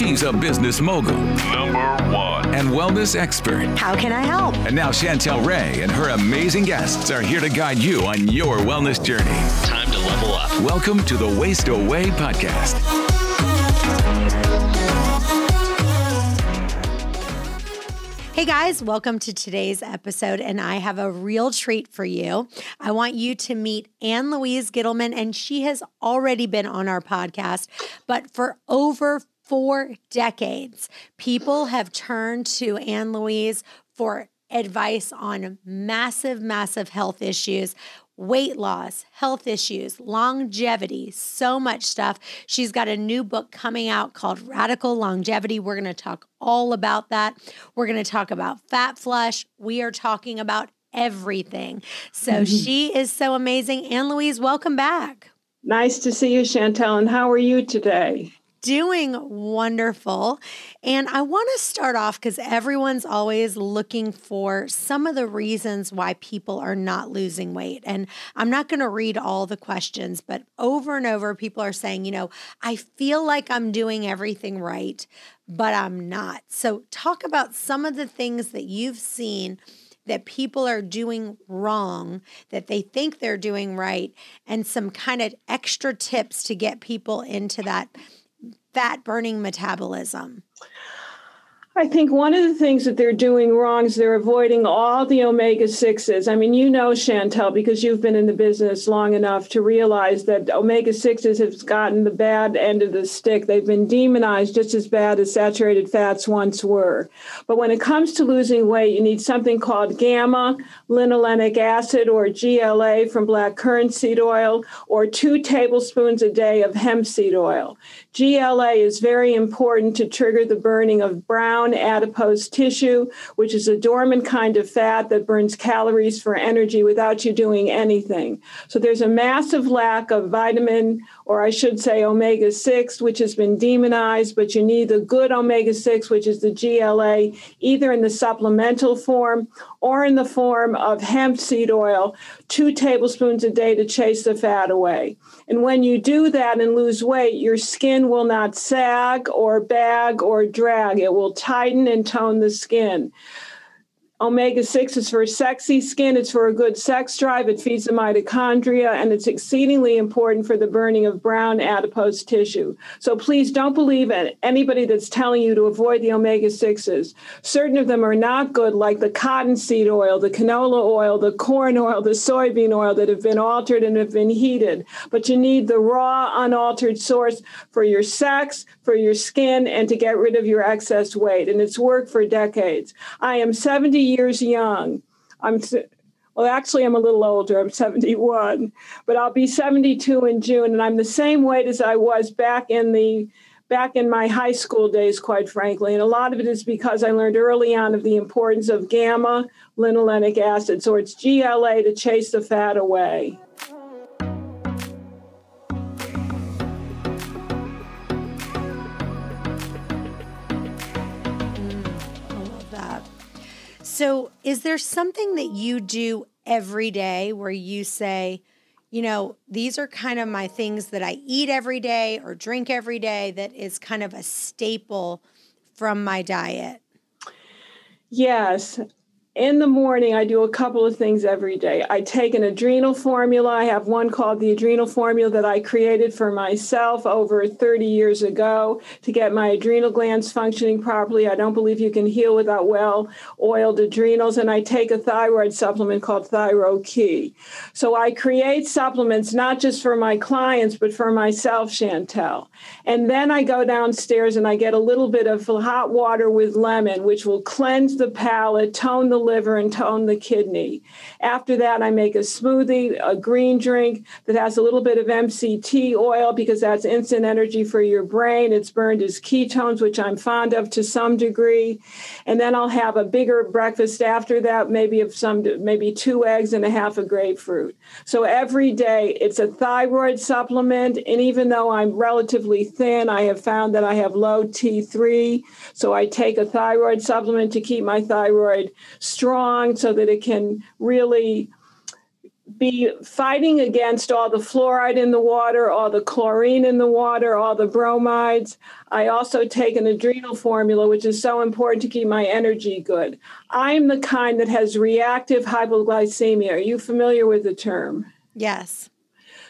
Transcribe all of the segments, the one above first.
She's a business mogul. Number one. And wellness expert. How can I help? And now Chantel Ray and her amazing guests are here to guide you on your wellness journey. Time to level up. Welcome to the Waist Away podcast. Hey guys, welcome to today's episode, and I have a real treat for you. I want you to meet Ann Louise Gittleman, and she has already been on our podcast, but for over four decades, people have turned to Ann Louise for advice on massive, massive health issues weight loss, health issues, longevity, so much stuff. She's got a new book coming out called Radical Longevity. We're going to talk all about that. We're going to talk about fat flush. We are talking about everything. So mm-hmm. she is so amazing. Ann Louise, welcome back. Nice to see you, Chantel. And how are you today? Doing wonderful. And I want to start off because everyone's always looking for some of the reasons why people are not losing weight. And I'm not going to read all the questions, but over and over, people are saying, you know, I feel like I'm doing everything right, but I'm not. So, talk about some of the things that you've seen that people are doing wrong that they think they're doing right and some kind of extra tips to get people into that fat burning metabolism? I think one of the things that they're doing wrong is they're avoiding all the omega 6s. I mean, you know, Chantel, because you've been in the business long enough to realize that omega 6s have gotten the bad end of the stick. They've been demonized just as bad as saturated fats once were. But when it comes to losing weight, you need something called gamma linolenic acid or GLA from black currant seed oil or two tablespoons a day of hemp seed oil. GLA is very important to trigger the burning of brown adipose tissue, which is a dormant kind of fat that burns calories for energy without you doing anything. So there's a massive lack of vitamin, or I should say omega 6, which has been demonized, but you need the good omega 6, which is the GLA, either in the supplemental form or in the form of hemp seed oil, two tablespoons a day to chase the fat away. And when you do that and lose weight, your skin will not sag or bag or drag. It will tighten and tone the skin. Omega 6 is for sexy skin, it's for a good sex drive, it feeds the mitochondria, and it's exceedingly important for the burning of brown adipose tissue. So please don't believe anybody that's telling you to avoid the omega 6s. Certain of them are not good, like the cottonseed oil, the canola oil, the corn oil, the soybean oil that have been altered and have been heated. But you need the raw, unaltered source for your sex, for your skin, and to get rid of your excess weight. And it's worked for decades. I am 70 years young. I'm well, actually, I'm a little older. I'm 71, but I'll be 72 in June, and I'm the same weight as I was back in the back in my high school days, quite frankly. And a lot of it is because I learned early on of the importance of gamma linolenic acid. So it's GLA to chase the fat away. So, is there something that you do every day where you say, you know, these are kind of my things that I eat every day or drink every day that is kind of a staple from my diet? Yes in the morning, I do a couple of things every day. I take an adrenal formula. I have one called the adrenal formula that I created for myself over 30 years ago to get my adrenal glands functioning properly. I don't believe you can heal without well oiled adrenals. And I take a thyroid supplement called ThyroKey. So I create supplements not just for my clients, but for myself, Chantel. And then I go downstairs and I get a little bit of hot water with lemon, which will cleanse the palate, tone the liver and tone the kidney. After that, I make a smoothie, a green drink that has a little bit of MCT oil because that's instant energy for your brain. It's burned as ketones, which I'm fond of to some degree. And then I'll have a bigger breakfast after that, maybe of some maybe two eggs and a half a grapefruit. So every day it's a thyroid supplement. And even though I'm relatively thin, I have found that I have low T3. So I take a thyroid supplement to keep my thyroid strong so that it can really be fighting against all the fluoride in the water, all the chlorine in the water, all the bromides. I also take an adrenal formula, which is so important to keep my energy good. I'm the kind that has reactive hypoglycemia. Are you familiar with the term? Yes.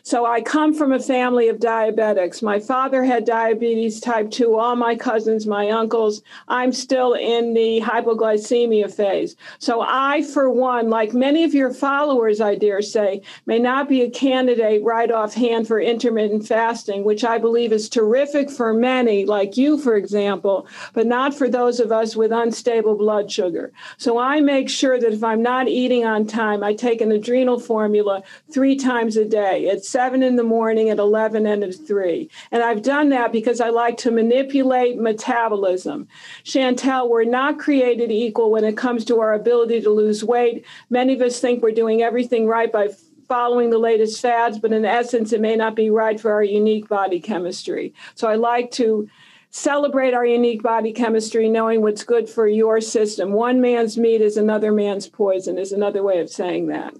So I come from a family of diabetics. My father had diabetes type 2, all my cousins, my uncles. I'm still in the hypoglycemia phase. So I, for one, like many of your followers, I dare say, may not be a candidate right offhand for intermittent fasting, which I believe is terrific for many, like you, for example, but not for those of us with unstable blood sugar. So I make sure that if I'm not eating on time, I take an adrenal formula three times a day. It's seven in the morning, at 11, and at three. And I've done that because I like to manipulate metabolism. Chantel, we're not created equal when it comes to our ability to lose weight. Many of us think we're doing everything right by following the latest fads, but in essence, it may not be right for our unique body chemistry. So I like to celebrate our unique body chemistry, knowing what's good for your system. One man's meat is another man's poison, is another way of saying that.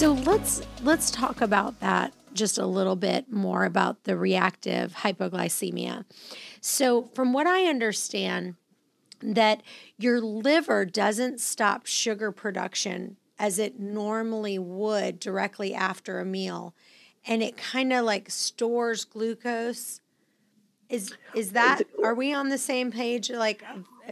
So let's let's talk about that just a little bit more about the reactive hypoglycemia. So from what I understand that your liver doesn't stop sugar production as it normally would directly after a meal and it kind of like stores glucose is is that are we on the same page like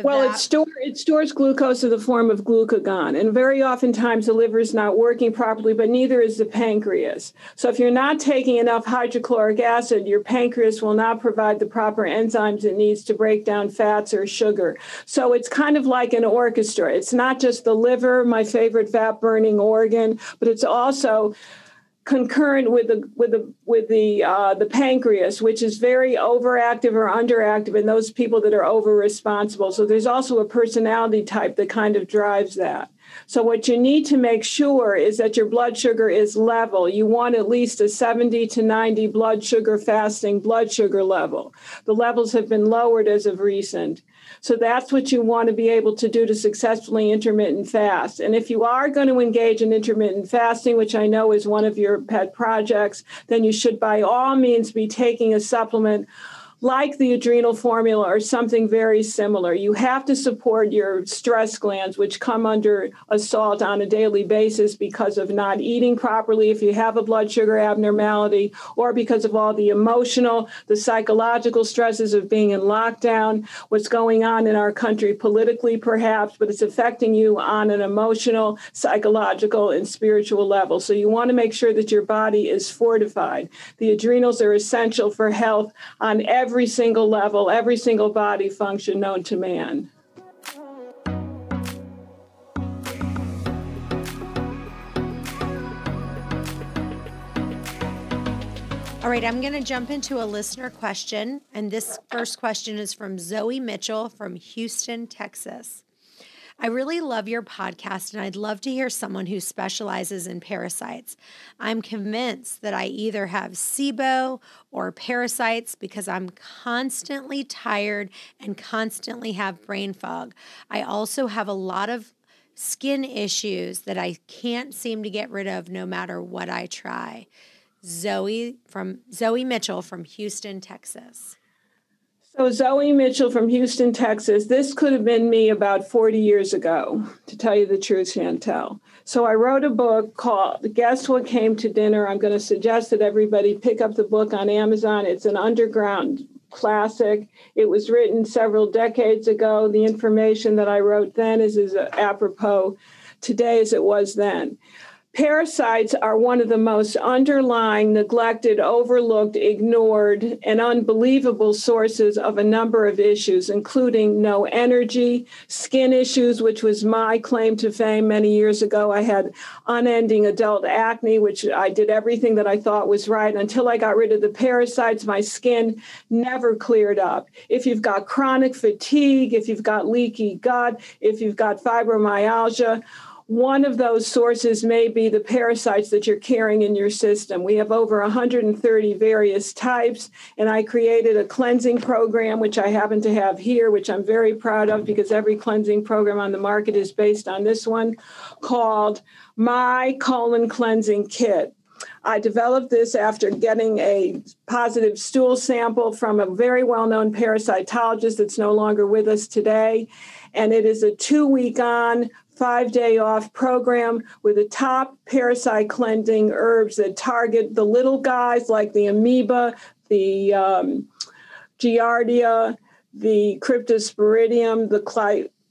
well, it, store, it stores glucose in the form of glucagon. And very oftentimes the liver is not working properly, but neither is the pancreas. So if you're not taking enough hydrochloric acid, your pancreas will not provide the proper enzymes it needs to break down fats or sugar. So it's kind of like an orchestra. It's not just the liver, my favorite fat burning organ, but it's also concurrent with the with the with the uh, the pancreas, which is very overactive or underactive in those people that are over responsible. So there's also a personality type that kind of drives that. So what you need to make sure is that your blood sugar is level. You want at least a 70 to 90 blood sugar fasting blood sugar level. The levels have been lowered as of recent. So that's what you want to be able to do to successfully intermittent fast. And if you are going to engage in intermittent fasting, which I know is one of your pet projects, then you should by all means be taking a supplement like the adrenal formula or something very similar. You have to support your stress glands, which come under assault on a daily basis because of not eating properly if you have a blood sugar abnormality, or because of all the emotional, the psychological stresses of being in lockdown, what's going on in our country politically, perhaps, but it's affecting you on an emotional, psychological, and spiritual level. So you want to make sure that your body is fortified. The adrenals are essential for health on every every single level, every single body function known to man. All right, I'm going to jump into a listener question. And this first question is from Zoe Mitchell from Houston, Texas. I really love your podcast, and I'd love to hear someone who specializes in parasites. I'm convinced that I either have SIBO or parasites because I'm constantly tired and constantly have brain fog. I also have a lot of skin issues that I can't seem to get rid of no matter what I try. Zoe from Zoe Mitchell from Houston, Texas. So, Zoe Mitchell from Houston, Texas. This could have been me about 40 years ago, to tell you the truth, Chantel. So, I wrote a book called Guess What Came to Dinner. I'm going to suggest that everybody pick up the book on Amazon. It's an underground classic. It was written several decades ago. The information that I wrote then is as apropos today as it was then. Parasites are one of the most underlying, neglected, overlooked, ignored, and unbelievable sources of a number of issues, including no energy, skin issues, which was my claim to fame many years ago. I had unending adult acne, which I did everything that I thought was right. Until I got rid of the parasites, my skin never cleared up. If you've got chronic fatigue, if you've got leaky gut, if you've got fibromyalgia, one of those sources may be the parasites that you're carrying in your system. We have over 130 various types, and I created a cleansing program, which I happen to have here, which I'm very proud of because every cleansing program on the market is based on this one called My Colon Cleansing Kit. I developed this after getting a positive stool sample from a very well known parasitologist that's no longer with us today. And it is a two week on, five day off program with the top parasite cleansing herbs that target the little guys like the amoeba, the um, giardia, the cryptosporidium, the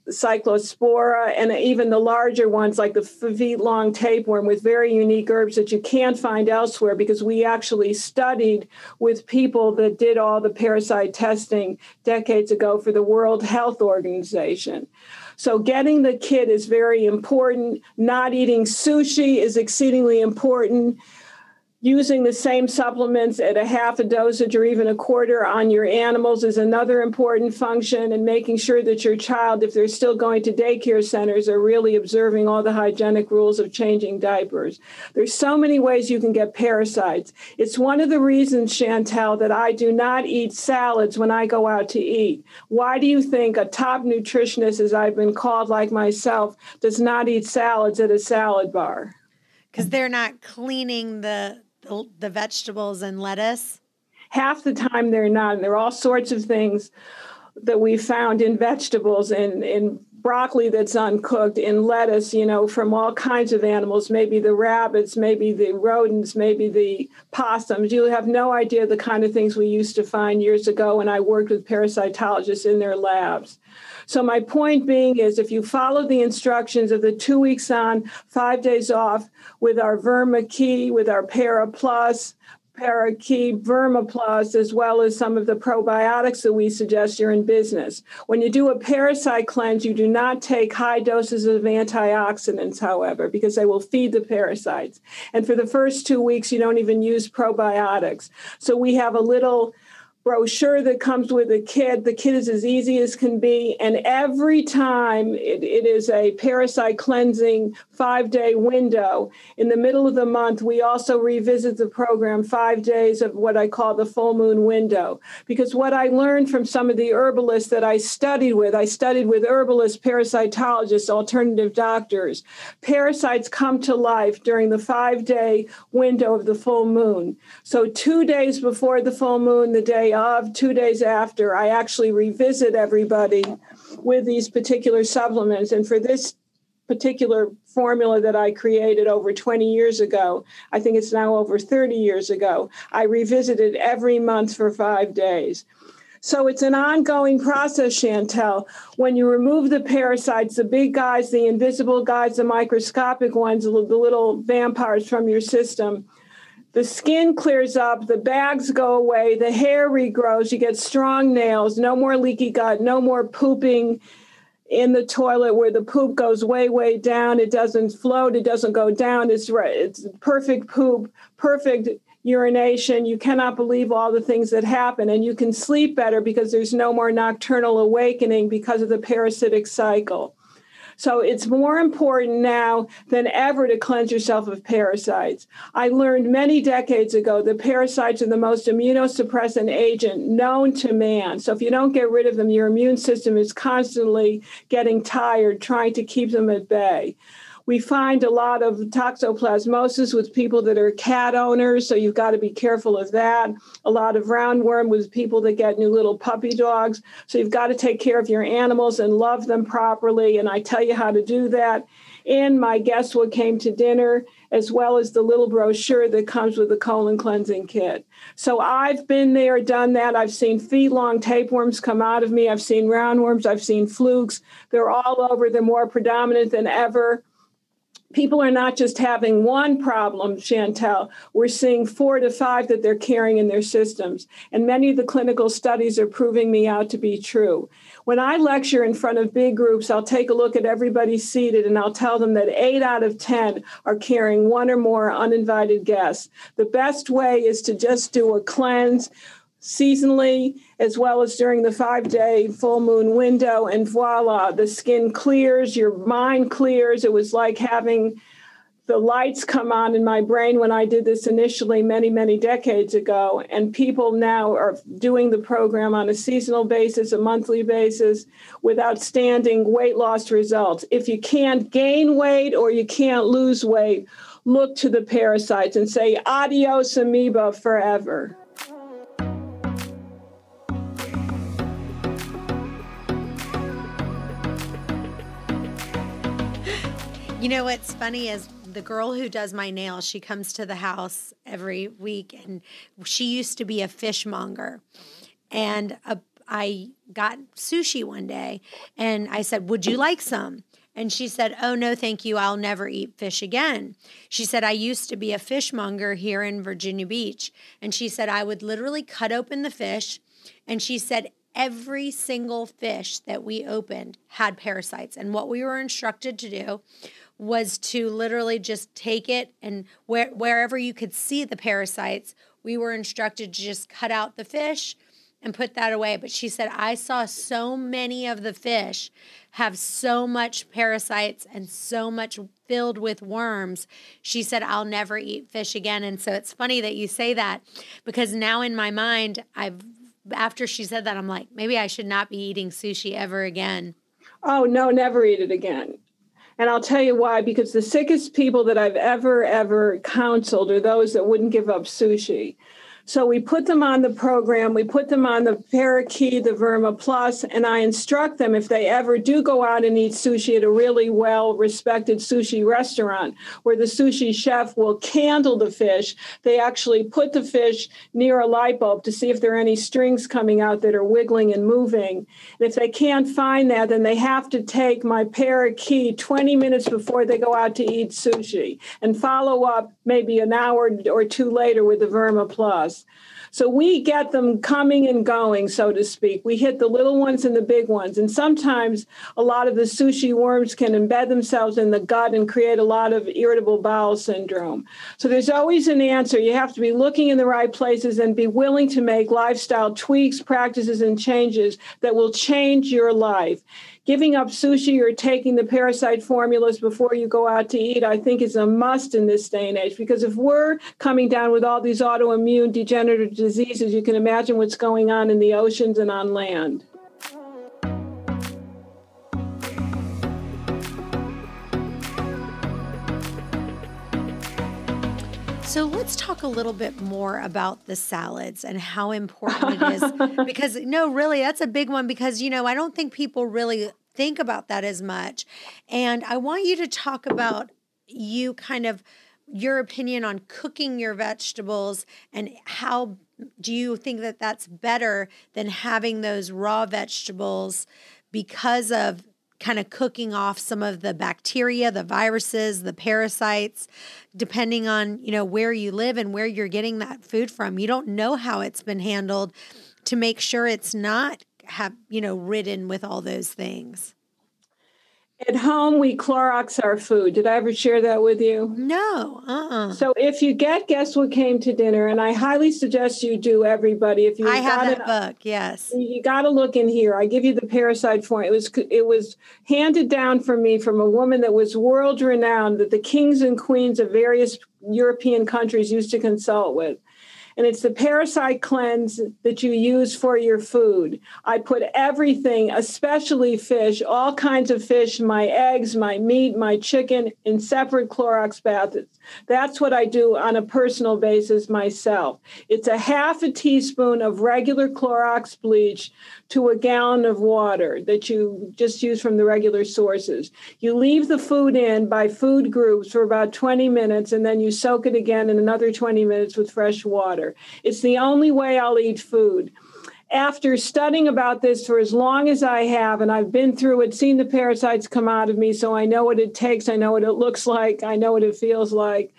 cyclospora, and even the larger ones like the feet long tapeworm with very unique herbs that you can't find elsewhere because we actually studied with people that did all the parasite testing decades ago for the World Health Organization. So getting the kit is very important. Not eating sushi is exceedingly important using the same supplements at a half a dosage or even a quarter on your animals is another important function and making sure that your child if they're still going to daycare centers are really observing all the hygienic rules of changing diapers. There's so many ways you can get parasites. It's one of the reasons chantel that i do not eat salads when i go out to eat. Why do you think a top nutritionist as i've been called like myself does not eat salads at a salad bar? Because they're not cleaning the the, vegetables and lettuce? Half the time they're not. And there are all sorts of things that we found in vegetables and in broccoli that's uncooked, in lettuce, you know, from all kinds of animals, maybe the rabbits, maybe the rodents, maybe the possums. You have no idea the kind of things we used to find years ago when I worked with parasitologists in their labs. So my point being is if you follow the instructions of the two weeks on, five days off with our Verma Key, with our Para Plus, para key, Parakey, Verma Plus, as well as some of the probiotics that we suggest you're in business. When you do a parasite cleanse, you do not take high doses of antioxidants, however, because they will feed the parasites. And for the first two weeks, you don't even use probiotics. So we have a little brochure that comes with the kit. The kit is as easy as can be. And every time it, it is a parasite cleansing five day window. In the middle of the month, we also revisit the program five days of what I call the full moon window. Because what I learned from some of the herbalists that I studied with, I studied with herbalists, parasitologists, alternative doctors. Parasites come to life during the five day window of the full moon. So, two days before the full moon, the day of, two days after, I actually revisit everybody with these particular supplements. And for this particular formula that I created over 20 years ago, I think it's now over 30 years ago, I revisited every month for five days. So it's an ongoing process, Chantel. When you remove the parasites, the big guys, the invisible guys, the microscopic ones, the little vampires from your system, the skin clears up, the bags go away, the hair regrows, you get strong nails, no more leaky gut, no more pooping in the toilet where the poop goes way, way down. It doesn't float, it doesn't go down. It's, it's perfect poop, perfect urination. You cannot believe all the things that happen. And you can sleep better because there's no more nocturnal awakening because of the parasitic cycle. So it's more important now than ever to cleanse yourself of parasites. I learned many decades ago that parasites are the most immunosuppressant agent known to man. So if you don't get rid of them, your immune system is constantly getting tired trying to keep them at bay. We find a lot of toxoplasmosis with people that are cat owners, so you've got to be careful of that. A lot of roundworm with people that get new little puppy dogs. So you've got to take care of your animals and love them properly. And I tell you how to do that in my Guess What Came to Dinner as well as the little brochure that comes with the colon cleansing kit. So I've been there, done that. I've seen feet long tapeworms come out of me. I've seen roundworms. I've seen flukes. They're all over. They're more predominant than ever people are not just having one problem, Chantel. We're seeing four to five that they're carrying in their systems. And many of the clinical studies are proving me out to be true. When I lecture in front of big groups, I'll take a look at everybody seated and I'll tell them that eight out of 10 are carrying one or more uninvited guests. The best way is to just do a cleanse seasonally as well as during the five day full moon window. And voila, the skin clears, your mind clears. It was like having the lights come on in my brain when I did this initially many, many decades ago. And people now are doing the program on a seasonal basis, a monthly basis, with outstanding weight loss results. If you can't gain weight or you can't lose weight, look to the parasites and say, adios, amoeba, forever. You know what's funny is the girl who does my nails, she comes to the house every week and she used to be a fishmonger. And a, I got sushi one day and I said, Would you like some? And she said, Oh, no, thank you. I'll never eat fish again. She said, I used to be a fishmonger here in Virginia Beach. And she said, I would literally cut open the fish. And she said, every single fish that we opened had parasites. And what we were instructed to do was to literally just take it and where, wherever you could see the parasites, we were instructed to just cut out the fish and put that away. But she said, I saw so many of the fish have so much parasites and so much filled with worms. She said, I'll never eat fish again. And so it's funny that you say that because now in my mind, I've, after she said that, I'm like, maybe I should not be eating sushi ever again. Oh, no, never eat it again. And I'll tell you why, because the sickest people that I've ever, ever counseled are those that wouldn't give up sushi. So we put them on the program, we put them on the Parakey, the Verma Plus, and I instruct them if they ever do go out and eat sushi at a really well respected sushi restaurant where the sushi chef will candle the fish, they actually put the fish near a light bulb to see if there are any strings coming out that are wiggling and moving. And if they can't find that, then they have to take my Parakey 20 minutes before they go out to eat sushi and follow up maybe an hour or two later with the Verma Plus. So we get them coming and going, so to speak. We hit the little ones and the big ones. And sometimes a lot of the sushi worms can embed themselves in the gut and create a lot of irritable bowel syndrome. So there's always an answer. You have to be looking in the right places and be willing to make lifestyle tweaks, practices, and changes that will change your life giving up sushi or taking the parasite formulas before you go out to eat, I think is a must in this day and age. Because if we're coming down with all these autoimmune degenerative diseases, you can imagine what's going on in the oceans and on land. So let's talk a little bit more about the salads and how important it is. because, no, really, that's a big one because, you know, I don't think people really think about that as much. And I want you to talk about you kind of your opinion on cooking your vegetables and how do you think that that's better than having those raw vegetables because of kind of cooking off some of the bacteria, the viruses, the parasites, depending on, you know, where you live and where you're getting that food from. You don't know how it's been handled to make sure it's not have, you know, ridden with all those things. At home, we Clorox our food. Did I ever share that with you? No. Uh-uh. So if you get Guess What Came to Dinner, and I highly suggest you do, everybody. If you I have that book, yes. You got to look in here. I give you the parasite form. It was it was handed down for me from a woman that was world renowned that the kings and queens of various European countries used to consult with and it's the parasite cleanse that you use for your food. I put everything, especially fish, all kinds of fish, my eggs, my meat, my chicken, in separate Clorox baths. That's what I do on a personal basis myself. It's a half a teaspoon of regular Clorox bleach to a gallon of water that you just use from the regular sources. You leave the food in by food groups for about 20 minutes and then you soak it again in another 20 minutes with fresh water. It's the only way I'll eat food after studying about this for as long as I have, and I've been through it, seen the parasites come out of me, so I know what it takes, I know what it looks like, I know what it feels like.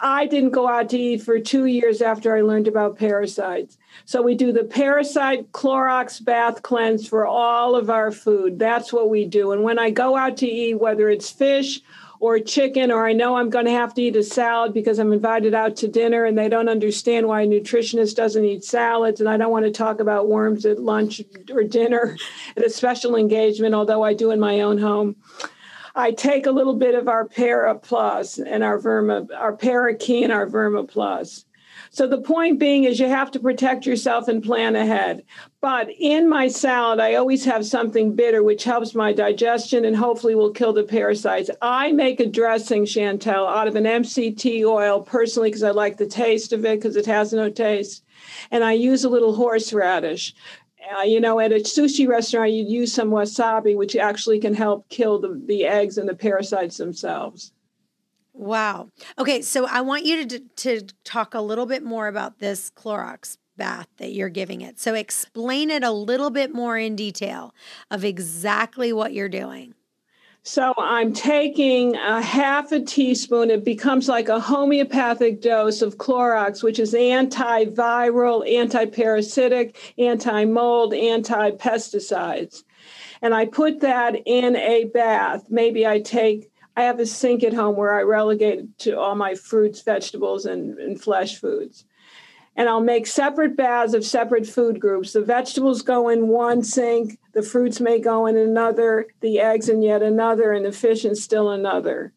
I didn't go out to eat for two years after I learned about parasites. So we do the parasite Clorox bath cleanse for all of our food. That's what we do. And when I go out to eat, whether it's fish or chicken, or I know I'm going to have to eat a salad because I'm invited out to dinner and they don't understand why a nutritionist doesn't eat salads. And I don't want to talk about worms at lunch or dinner at a special engagement, although I do in my own home. I take a little bit of our Para Plus and our Verma, our Para-Key and our Verma Plus. So the point being is you have to protect yourself and plan ahead. But in my salad, I always have something bitter, which helps my digestion and hopefully will kill the parasites. I make a dressing, Chantel, out of an MCT oil personally because I like the taste of it because it has no taste. And I use a little horseradish. Uh, you know, at a sushi restaurant, you'd use some wasabi, which actually can help kill the, the eggs and the parasites themselves. Wow. Okay, so I want you to to talk a little bit more about this Clorox bath that you're giving it. So explain it a little bit more in detail of exactly what you're doing. So I'm taking a half a teaspoon. It becomes like a homeopathic dose of Clorox, which is antiviral, anti-parasitic, anti-mold, anti-pesticides. And I put that in a bath. Maybe I take I have a sink at home where I relegate to all my fruits, vegetables, and, and flesh foods. And I'll make separate baths of separate food groups. The vegetables go in one sink, the fruits may go in another, the eggs in yet another, and the fish in still another.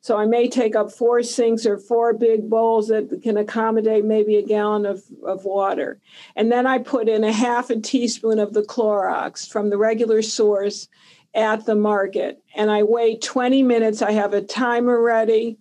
So I may take up four sinks or four big bowls that can accommodate maybe a gallon of, of water. And then I put in a half a teaspoon of the Clorox from the regular source at the market. And I wait 20 minutes. I have a timer ready.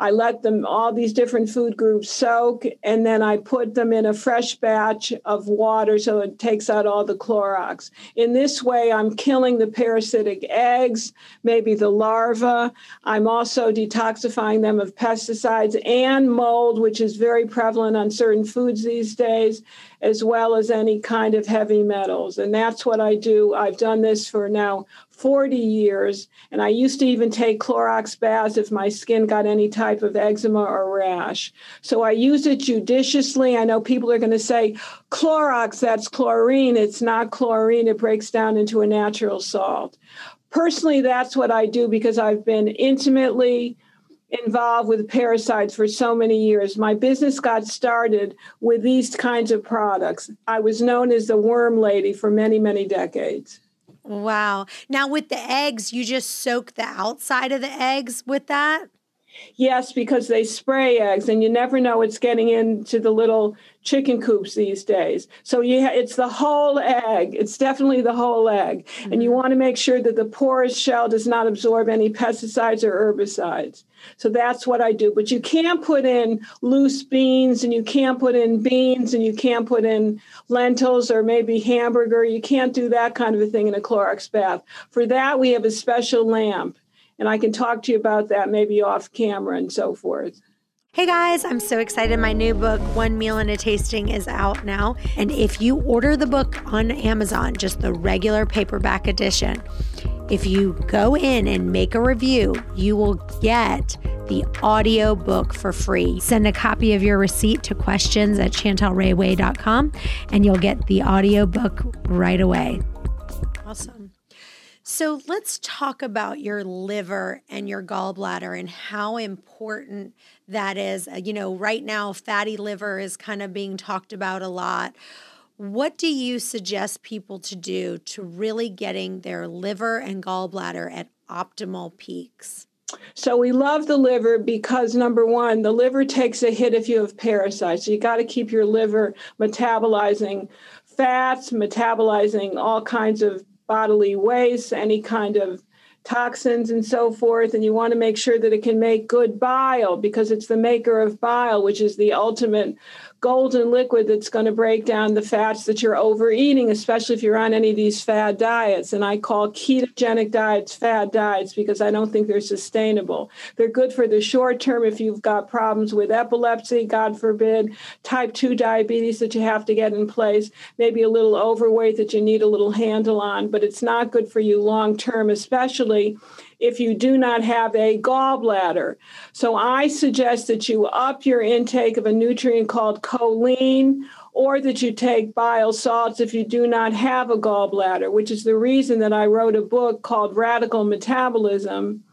I let them all these different food groups soak, and then I put them in a fresh batch of water so it takes out all the Clorox. In this way, I'm killing the parasitic eggs, maybe the larvae. I'm also detoxifying them of pesticides and mold, which is very prevalent on certain foods these days, as well as any kind of heavy metals. And that's what I do. I've done this for now 40 years. And I used to even take Clorox baths if my skin got any type of eczema or rash. So I use it judiciously. I know people are going to say, Clorox, that's chlorine. It's not chlorine, it breaks down into a natural salt. Personally, that's what I do because I've been intimately involved with parasites for so many years. My business got started with these kinds of products. I was known as the worm lady for many, many decades. Wow. Now, with the eggs, you just soak the outside of the eggs with that? Yes, because they spray eggs, and you never know it's getting into the little chicken coops these days. So you ha- it's the whole egg. It's definitely the whole egg, mm-hmm. and you mm-hmm. want to make sure that the porous shell does not absorb any pesticides or herbicides. So that's what I do. But you can't put in loose beans, and you can't put in beans, and you can't put in lentils or maybe hamburger. You can't do that kind of a thing in a Clorox bath. For that, we have a special lamp and I can talk to you about that maybe off camera and so forth. Hey guys, I'm so excited. My new book, One Meal and a Tasting, is out now. And if you order the book on Amazon, just the regular paperback edition, if you go in and make a review, you will get the audio book for free. Send a copy of your receipt to questions at chantelrayway.com and you'll get the audio book right away. Awesome. So let's talk about your liver and your gallbladder and how important that is. Uh, you know, right now, fatty liver is kind of being talked about a lot. What do you suggest people to do to really getting their liver and gallbladder at optimal peaks? So we love the liver because number one, the liver takes a hit if you have parasites. So you got to keep your liver metabolizing fats, metabolizing all kinds of bodily waste, any kind of toxins and so forth. And you want to make sure that it can make good bile because it's the maker of bile, which is the ultimate golden liquid that's going to break down the fats that you're overeating, especially if you're on any of these fad diets. And I call ketogenic diets fad diets because I don't think they're sustainable. They're good for the short term if you've got problems with epilepsy, God forbid, type 2 diabetes that you have to get in place, maybe a little overweight that you need a little handle on, but it's not good for you long term, especially if you do not have a gallbladder. So I suggest that you up your intake of a nutrient called choline or that you take bile salts if you do not have a gallbladder, which is the reason that I wrote a book called Radical Metabolism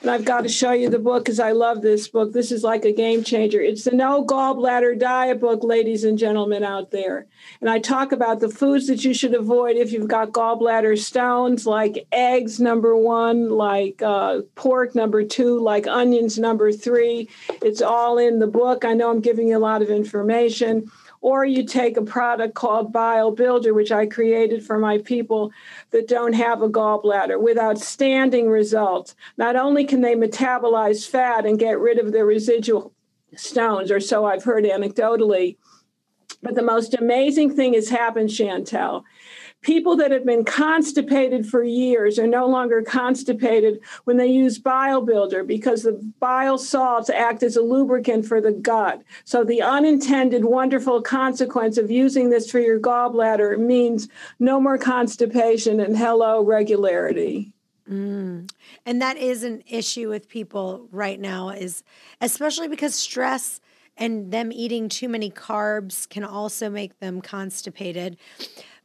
and I've got to show you the book because I love this book. This is like a game changer. It's the No Gallbladder Diet book, ladies and gentlemen out there. And I talk about the foods that you should avoid if you've got gallbladder stones, like eggs, number one, like uh, pork, number two, like onions, number three. It's all in the book. I know I'm giving you a lot of information or you take a product called Bile Builder, which I created for my people that don't have a gallbladder with outstanding results. Not only can they metabolize fat and get rid of the residual stones, or so I've heard anecdotally, but the most amazing thing has happened, Chantel people that have been constipated for years are no longer constipated when they use bile builder because the bile salts act as a lubricant for the gut. So the unintended wonderful consequence of using this for your gallbladder means no more constipation and hello regularity. Mm. And that is an issue with people right now is especially because stress and them eating too many carbs can also make them constipated.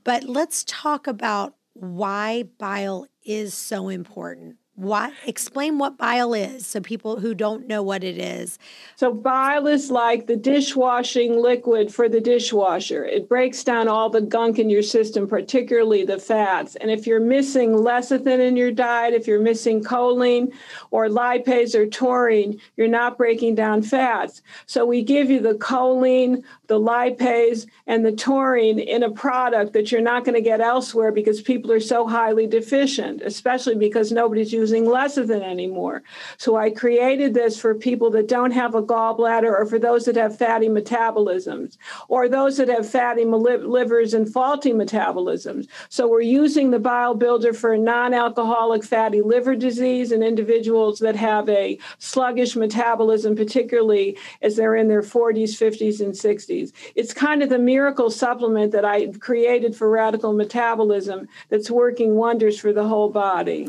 But let's talk about why bile is so important. What explain what bile is so people who don't know what it is. So bile is like the dishwashing liquid for the dishwasher. It breaks down all the gunk in your system, particularly the fats. And if you're missing lecithin in your diet, if you're missing choline or lipase or taurine, you're not breaking down fats. So we give you the choline, the lipase, and the taurine in a product that you're not going to get elsewhere because people are so highly deficient, especially because nobody's using using lecithin anymore. So I created this for people that don't have a gallbladder or for those that have fatty metabolisms or those that have fatty livers and faulty metabolisms. So we're using the bile builder for non-alcoholic fatty liver disease and individuals that have a sluggish metabolism, particularly as they're in their 40s, 50s, and 60s. It's kind of the miracle supplement that I created for radical metabolism that's working wonders for the whole body.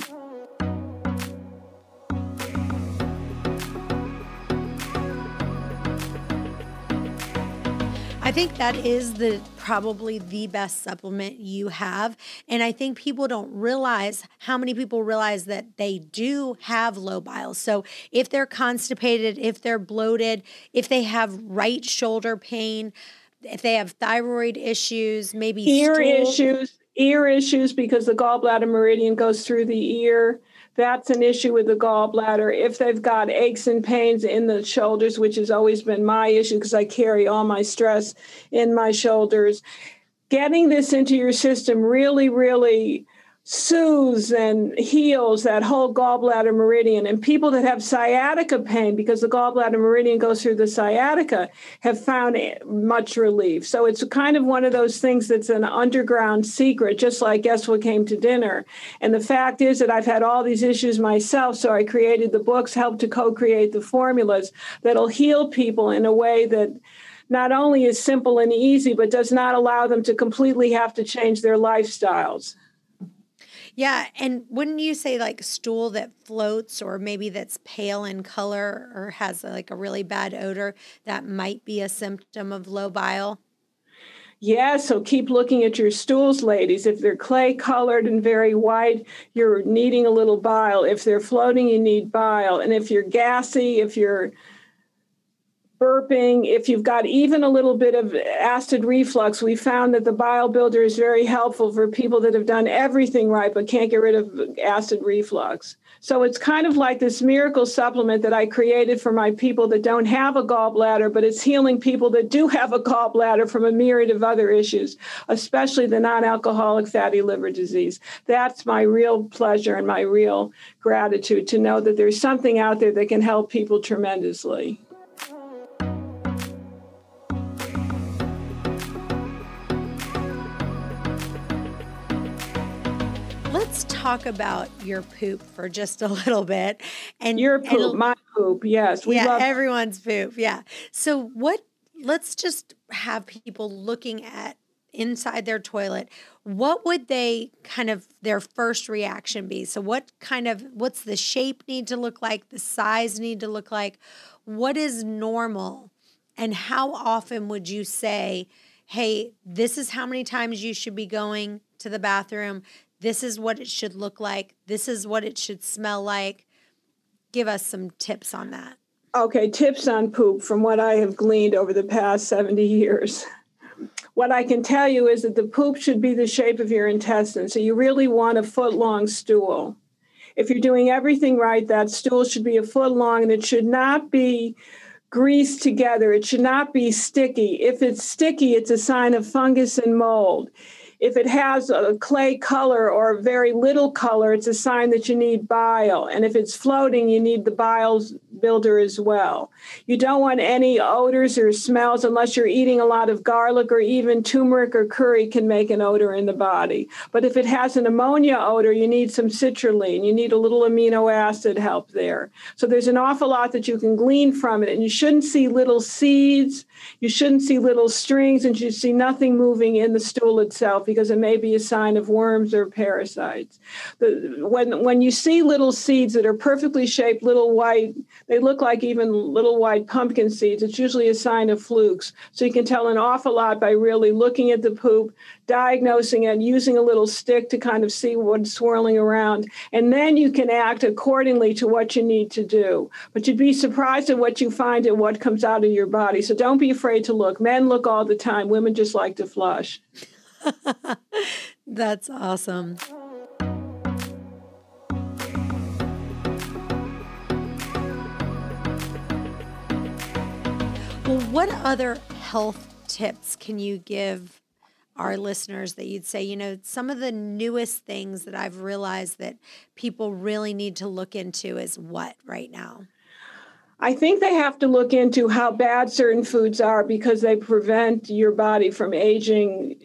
I think that is the probably the best supplement you have. And I think people don't realize how many people realize that they do have low bile. So if they're constipated, if they're bloated, if they have right shoulder pain, if they have thyroid issues, maybe ear stool- issues, ear issues because the gallbladder meridian goes through the ear that's an issue with the gallbladder. If they've got aches and pains in the shoulders, which has always been my issue because I carry all my stress in my shoulders, getting this into your system really, really soothes and heals that whole gallbladder meridian. And people that have sciatica pain, because the gallbladder meridian goes through the sciatica, have found much relief. So it's kind of one of those things that's an underground secret, just like Guess What Came to Dinner. And the fact is that I've had all these issues myself. So I created the books, helped to co create the formulas that'll heal people in a way that not only is simple and easy, but does not allow them to completely have to change their lifestyles. Yeah. And wouldn't you say like stool that floats or maybe that's pale in color or has like a really bad odor, that might be a symptom of low bile? Yeah, so keep looking at your stools, ladies. If they're clay colored and very white, you're needing a little bile. If they're floating, you need bile. And if you're gassy, if you're burping, if you've got even a little bit of acid reflux, we found that the bile builder is very helpful for people that have done everything right but can't get rid of acid reflux. So it's kind of like this miracle supplement that I created for my people that don't have a gallbladder, but it's healing people that do have a gallbladder from a myriad of other issues, especially the non alcoholic fatty liver disease. That's my real pleasure and my real gratitude to know that there's something out there that can help people tremendously. Talk about your poop for just a little bit. And your poop, and, my poop, yes. We yeah, love- everyone's poop. Yeah. So what let's just have people looking at inside their toilet what would they kind of their first reaction be so what kind of what's the shape need to look like the size need to look like what is normal and how often would you say hey this is how many times you should be going to the bathroom this is what it should look like. This is what it should smell like. give us some tips on that. Okay, tips on poop from what I have gleaned over the past 70 years. What I can tell you is that the poop should be the shape of your intestine. So you really want a foot long stool. If you're doing everything right, that stool should be a foot long and it should not be greased together. It should not be sticky. If it's sticky, it's a sign of fungus and mold. If it has a clay color or very little color, it's a sign that you need bile. And if it's floating, you need the bile builder as well. You don't want any odors or smells unless you're eating a lot of garlic or even turmeric or curry can make an odor in the body. But if it has an ammonia odor, you need some citrulline. You need a little amino acid help there. So there's an awful lot that you can glean from it. And you shouldn't see little seeds, you shouldn't see little strings, and you see nothing moving in the stool itself because it may be a sign of worms or parasites. The, when, when you see little seeds that are perfectly shaped, little white, they look like even little white pumpkin seeds, it's usually a sign of flukes. So you can tell an awful lot by really looking at the poop, diagnosing it, using a little stick to kind of see what's swirling around. And then you can act accordingly to what you need to do. But you'd be surprised at what you find and what comes out of your body. So don't be afraid to look. Men look all the time, women just like to flush. That's awesome. Well, what other health tips can you give our listeners that you'd say, you know, some of the newest things that I've realized that people really need to look into is what right now? I think they have to look into how bad certain foods are because they prevent your body from aging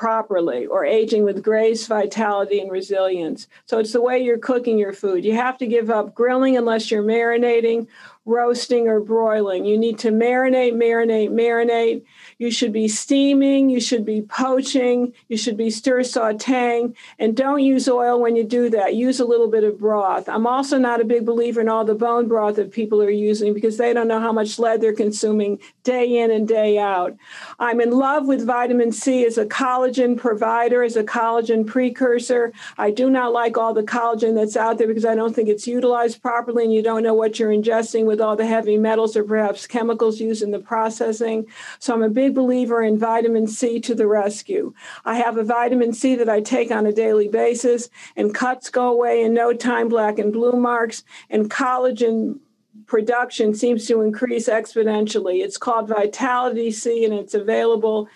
properly or aging with grace, vitality, and resilience. So it's the way you're cooking your food. You have to give up grilling unless you're marinating, roasting, or broiling. You need to marinate, marinate, marinate. You should be steaming, you should be poaching, you should be stir sauteing, and don't use oil when you do that. Use a little bit of broth. I'm also not a big believer in all the bone broth that people are using because they don't know how much lead they're consuming day in and day out. I'm in love with vitamin C as a collagen provider, as a collagen precursor. I do not like all the collagen that's out there because I don't think it's utilized properly and you don't know what you're ingesting with all the heavy metals or perhaps chemicals used in the processing. So I'm a big believer in vitamin C to the rescue. I have a vitamin C that I take on a daily basis, and cuts go away in no time, black and blue marks, and collagen production seems to increase exponentially. It's called Vitality C, and it's available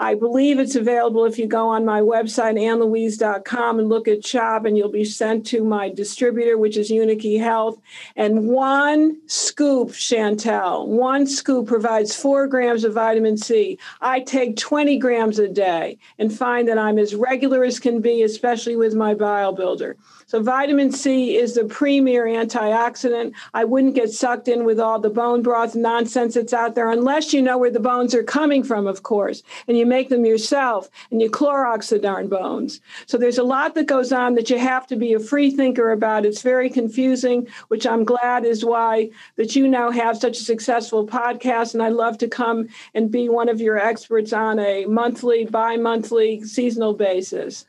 I believe it's available if you go on my website, annlouise.com, and look at shop, and you'll be sent to my distributor, which is Unikey Health. And one scoop, Chantel, one scoop provides four grams of vitamin C. I take 20 grams a day and find that I'm as regular as can be, especially with my bile builder. So vitamin C is the premier antioxidant. I wouldn't get sucked in with all the bone broth nonsense that's out there unless you know where the bones are coming from, of course, and you make them yourself and you Clorox the darn bones. So there's a lot that goes on that you have to be a free thinker about. It's very confusing, which I'm glad is why that you now have such a successful podcast. And I'd love to come and be one of your experts on a monthly, bi-monthly, seasonal basis.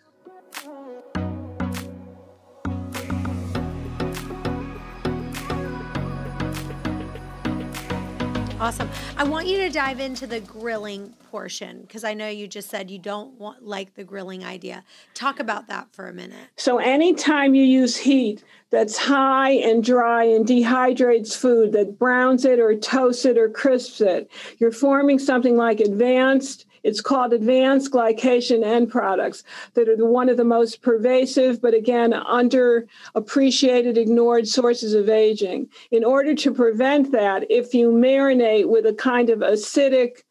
Awesome. I want you to dive into the grilling portion because I know you just said you don't want like the grilling idea. Talk about that for a minute. So anytime you use heat that's high and dry and dehydrates food that browns it or toasts it or crisps it, you're forming something like advanced it's called advanced glycation end products that are one of the most pervasive, but again, underappreciated, ignored sources of aging. In order to prevent that, if you marinate with a kind of acidic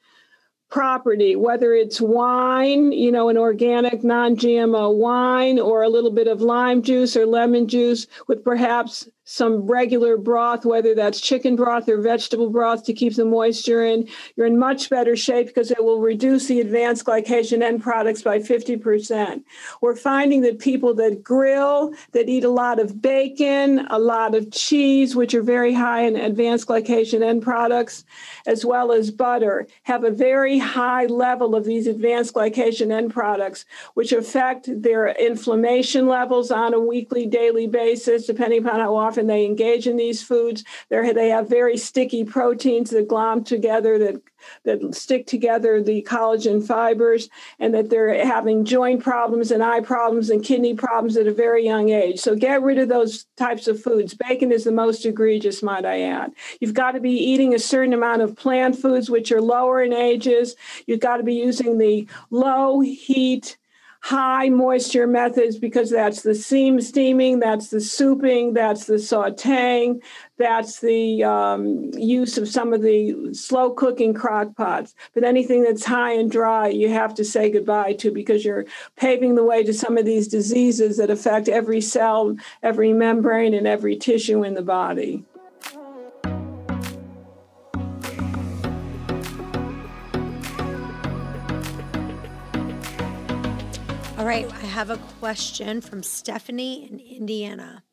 property, whether it's wine, you know, an organic non GMO wine, or a little bit of lime juice or lemon juice with perhaps some regular broth, whether that's chicken broth or vegetable broth to keep the moisture in, you're in much better shape because it will reduce the advanced glycation end products by 50%. We're finding that people that grill, that eat a lot of bacon, a lot of cheese, which are very high in advanced glycation end products, as well as butter, have a very high level of these advanced glycation end products, which affect their inflammation levels on a weekly, daily basis, depending upon how often often they engage in these foods. They're, they have very sticky proteins that glom together that that stick together the collagen fibers and that they're having joint problems and eye problems and kidney problems at a very young age. So get rid of those types of foods. Bacon is the most egregious, might I add. You've got to be eating a certain amount of plant foods, which are lower in ages. You've got to be using the low heat high moisture methods because that's the seam steaming, that's the souping, that's the sauteing, that's the um, use of some of the slow cooking crock pots. But anything that's high and dry, you have to say goodbye to because you're paving the way to some of these diseases that affect every cell, every membrane, and every tissue in the body. All right, I have a question from Stephanie in Indiana.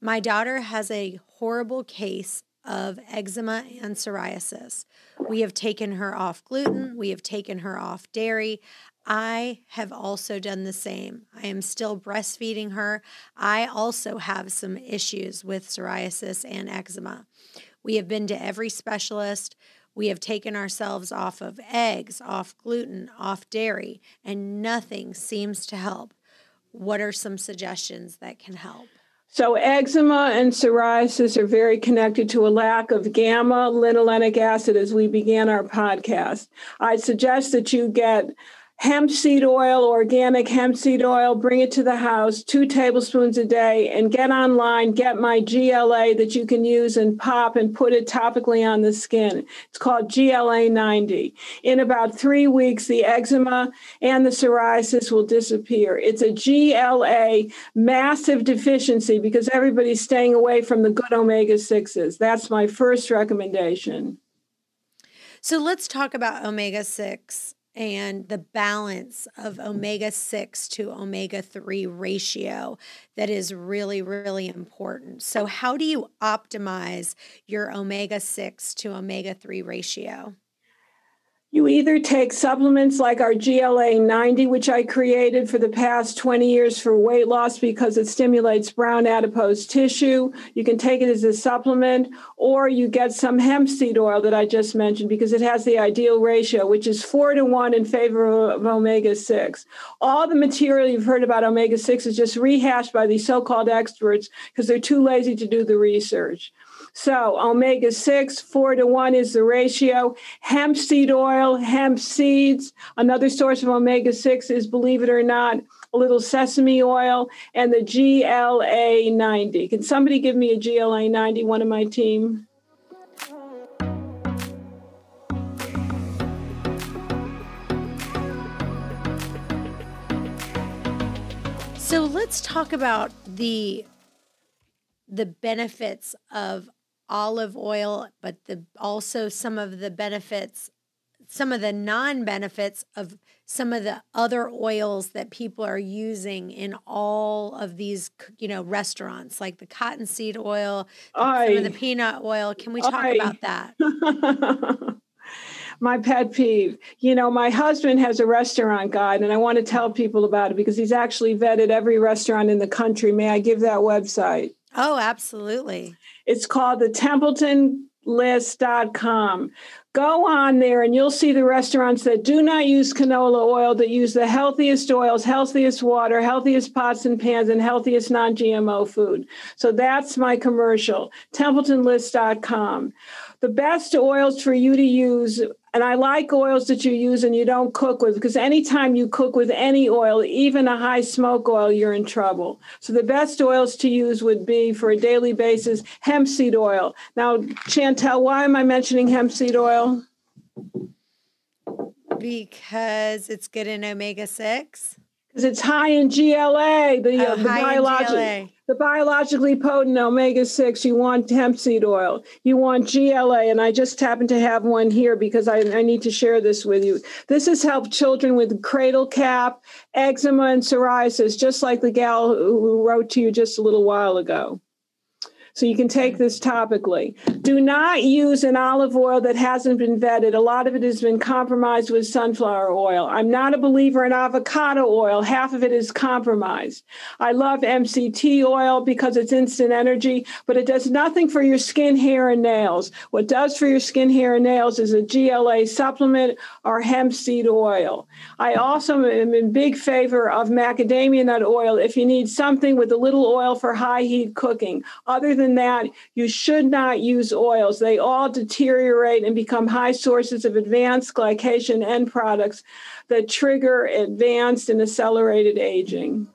My daughter has a horrible case of eczema and psoriasis. We have taken her off gluten, we have taken her off dairy. I have also done the same. I am still breastfeeding her. I also have some issues with psoriasis and eczema. We have been to every specialist. We have taken ourselves off of eggs, off gluten, off dairy, and nothing seems to help. What are some suggestions that can help? So, eczema and psoriasis are very connected to a lack of gamma linolenic acid as we began our podcast. I'd suggest that you get hemp seed oil, organic hemp seed oil, bring it to the house, two tablespoons a day, and get online, get my GLA that you can use and pop and put it topically on the skin. It's called GLA 90. In about three weeks, the eczema and the psoriasis will disappear. It's a GLA massive deficiency because everybody's staying away from the good omega 6s. That's my first recommendation. So let's talk about omega 6 and the balance of omega 6 to omega 3 ratio that is really, really important. So, how do you optimize your omega 6 to omega 3 ratio? You either take supplements like our GLA 90, which I created for the past 20 years for weight loss because it stimulates brown adipose tissue. You can take it as a supplement, or you get some hemp seed oil that I just mentioned because it has the ideal ratio, which is four to one in favor of omega 6. All the material you've heard about omega 6 is just rehashed by these so called experts because they're too lazy to do the research. So omega 6, 4 to 1 is the ratio. Hemp seed oil, hemp seeds. Another source of omega 6 is, believe it or not, a little sesame oil and the GLA 90. Can somebody give me a GLA 90, one of my team? So let's talk about the the benefits of olive oil, but the also some of the benefits, some of the non-benefits of some of the other oils that people are using in all of these, you know, restaurants, like the cottonseed oil, Aye. some of the peanut oil. Can we talk Aye. about that? my pet peeve. You know, my husband has a restaurant guide, and I want to tell people about it because he's actually vetted every restaurant in the country. May I give that website? Oh, absolutely. It's called the templetonlist.com. Go on there and you'll see the restaurants that do not use canola oil, that use the healthiest oils, healthiest water, healthiest pots and pans, and healthiest non GMO food. So that's my commercial, templetonlist.com the best oils for you to use and I like oils that you use and you don't cook with because anytime you cook with any oil, even a high smoke oil, you're in trouble. So the best oils to use would be for a daily basis hemp seed oil. Now, Chantel, why am I mentioning hemp seed oil? Because it's good in omega 6 because it's high in GLA, the, oh, uh, the biologic, the biologically potent omega six. You want hemp seed oil. You want GLA, and I just happen to have one here because I, I need to share this with you. This has helped children with cradle cap, eczema, and psoriasis, just like the gal who wrote to you just a little while ago. So you can take this topically. Do not use an olive oil that hasn't been vetted. A lot of it has been compromised with sunflower oil. I'm not a believer in avocado oil. Half of it is compromised. I love MCT oil because it's instant energy, but it does nothing for your skin, hair, and nails. What does for your skin, hair, and nails is a GLA supplement or hemp seed oil. I also am in big favor of macadamia nut oil if you need something with a little oil for high heat cooking. Other than that, you should not use oils. They all deteriorate and become high sources of advanced glycation end products that trigger advanced and accelerated aging.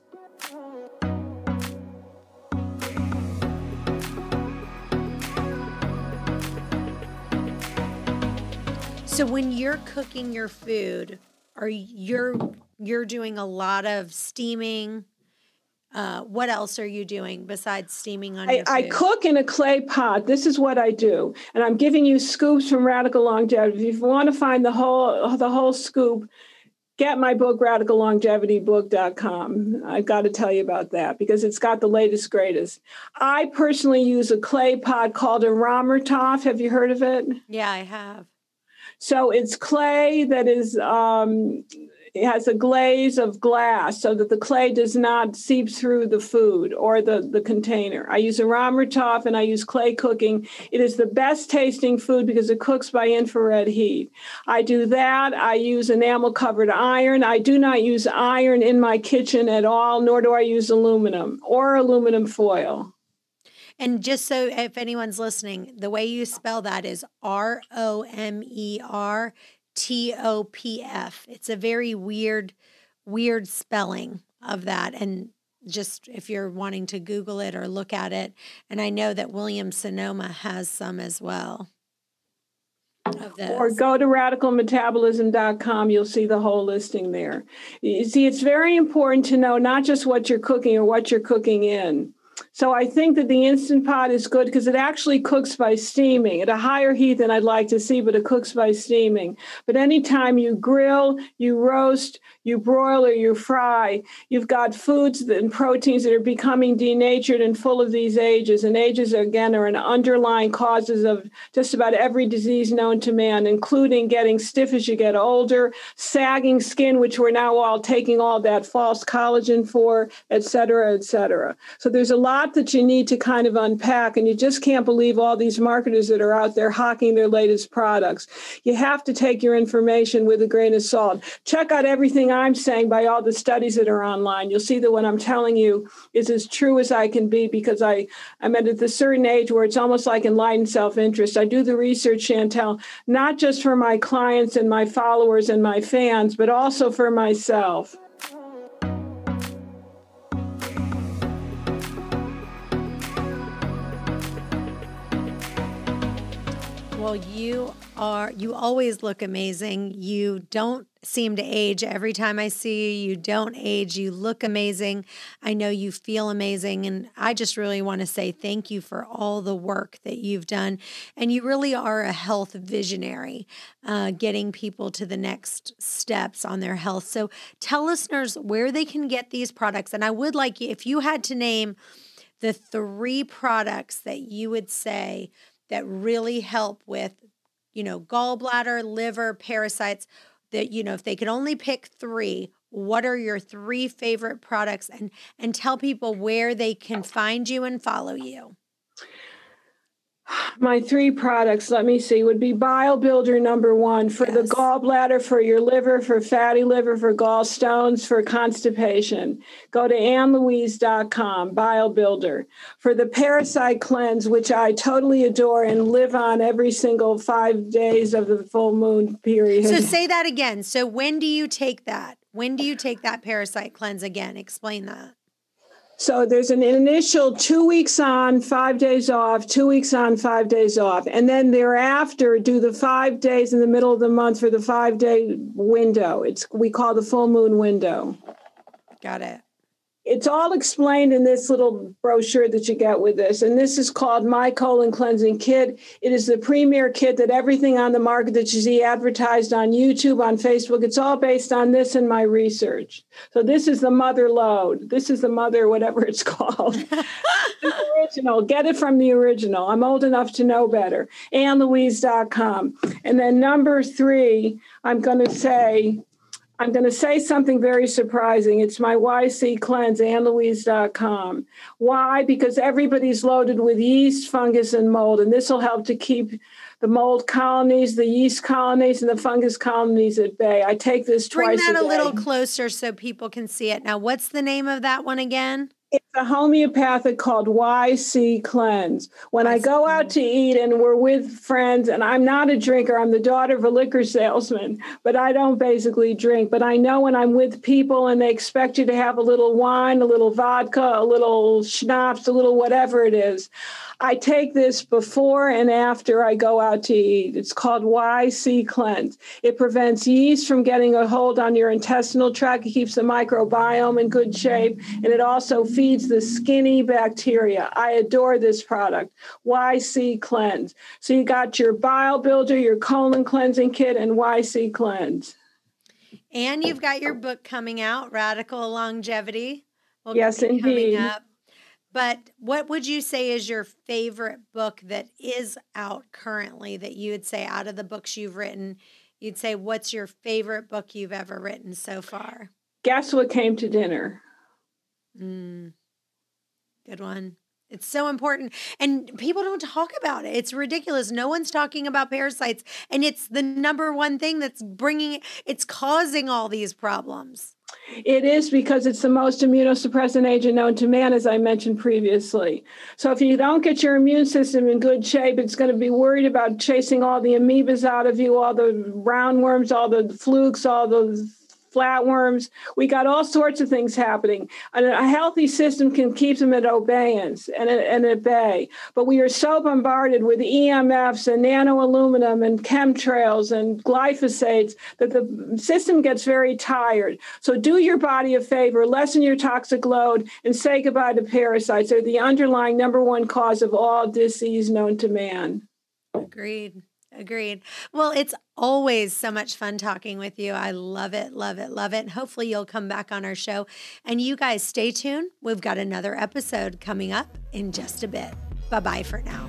So when you're cooking your food, are you're you're doing a lot of steaming? Uh, what else are you doing besides steaming on I, your food? I cook in a clay pot. This is what I do, and I'm giving you scoops from Radical Longevity. If you want to find the whole the whole scoop, get my book radicallongevitybook.com i've got to tell you about that because it's got the latest greatest i personally use a clay pot called a Romertopf have you heard of it yeah i have so it's clay that is um, it has a glaze of glass so that the clay does not seep through the food or the, the container. I use a Romertopf and I use clay cooking. It is the best tasting food because it cooks by infrared heat. I do that. I use enamel covered iron. I do not use iron in my kitchen at all, nor do I use aluminum or aluminum foil. And just so if anyone's listening, the way you spell that is R O M E R T O P F. It's a very weird, weird spelling of that. And just if you're wanting to Google it or look at it. And I know that Williams Sonoma has some as well. Or go to radicalmetabolism.com. You'll see the whole listing there. You see, it's very important to know not just what you're cooking or what you're cooking in so I think that the Instant Pot is good because it actually cooks by steaming at a higher heat than I'd like to see, but it cooks by steaming. But anytime you grill, you roast, you broil, or you fry, you've got foods and proteins that are becoming denatured and full of these ages. And ages, again, are an underlying causes of just about every disease known to man, including getting stiff as you get older, sagging skin, which we're now all taking all that false collagen for, et cetera, et cetera. So there's a lot that you need to kind of unpack, and you just can't believe all these marketers that are out there hawking their latest products. You have to take your information with a grain of salt. Check out everything I'm saying by all the studies that are online. You'll see that what I'm telling you is as true as I can be because I, I'm at a certain age where it's almost like enlightened self interest. I do the research, Chantel, not just for my clients and my followers and my fans, but also for myself. Well, you are, you always look amazing. You don't seem to age. Every time I see you, you don't age. You look amazing. I know you feel amazing. And I just really want to say thank you for all the work that you've done. And you really are a health visionary, uh, getting people to the next steps on their health. So tell listeners where they can get these products. And I would like you, if you had to name the three products that you would say, that really help with, you know, gallbladder, liver, parasites. That, you know, if they could only pick three, what are your three favorite products and and tell people where they can find you and follow you my three products, let me see, would be Bile Builder number one for yes. the gallbladder, for your liver, for fatty liver, for gallstones, for constipation. Go to annlouise.com, Bile Builder. For the Parasite Cleanse, which I totally adore and live on every single five days of the full moon period. So say that again. So when do you take that? When do you take that Parasite Cleanse again? Explain that. So there's an initial two weeks on, five days off, two weeks on, five days off. And then thereafter, do the five days in the middle of the month for the five day window. It's we call the full moon window. Got it. It's all explained in this little brochure that you get with this. And this is called My Colon Cleansing Kit. It is the premier kit that everything on the market that you see advertised on YouTube, on Facebook, it's all based on this and my research. So this is the mother lode. This is the mother, whatever it's called. original. Get it from the original. I'm old enough to know better. AnnLouise.com. And then number three, I'm going to say I'm going to say something very surprising. It's my YC cleanse, AnnLouise.com. Why? Because everybody's loaded with yeast, fungus, and mold, and this will help to keep the mold colonies, the yeast colonies, and the fungus colonies at bay. I take this Bring twice. Bring that a, a little closer so people can see it. Now, what's the name of that one again? It's a homeopathic called YC Cleanse. When I go out to eat and we're with friends, and I'm not a drinker, I'm the daughter of a liquor salesman, but I don't basically drink. But I know when I'm with people and they expect you to have a little wine, a little vodka, a little schnapps, a little whatever it is, I take this before and after I go out to eat. It's called YC Cleanse. It prevents yeast from getting a hold on your intestinal tract. It keeps the microbiome in good shape, and it also feeds the skinny bacteria. I adore this product. YC Cleanse. So you got your bile builder, your colon cleansing kit, and YC Cleanse. And you've got your book coming out, Radical Longevity. Will yes, indeed. But what would you say is your favorite book that is out currently that you would say out of the books you've written, you'd say, what's your favorite book you've ever written so far? Guess what came to dinner? Mm, good one. It's so important. And people don't talk about it. It's ridiculous. No one's talking about parasites. And it's the number one thing that's bringing, it's causing all these problems. It is because it's the most immunosuppressant agent known to man, as I mentioned previously. So if you don't get your immune system in good shape, it's going to be worried about chasing all the amoebas out of you, all the roundworms, all the flukes, all the flatworms. We got all sorts of things happening. And a healthy system can keep them at obeyance and, and at bay. But we are so bombarded with EMFs and nano aluminum and chemtrails and glyphosates that the system gets very tired. So do your body a favor, lessen your toxic load, and say goodbye to parasites. They're the underlying number one cause of all disease known to man. Agreed. Agreed. Well, it's always so much fun talking with you. I love it, love it, love it. And hopefully, you'll come back on our show. And you guys stay tuned. We've got another episode coming up in just a bit. Bye bye for now.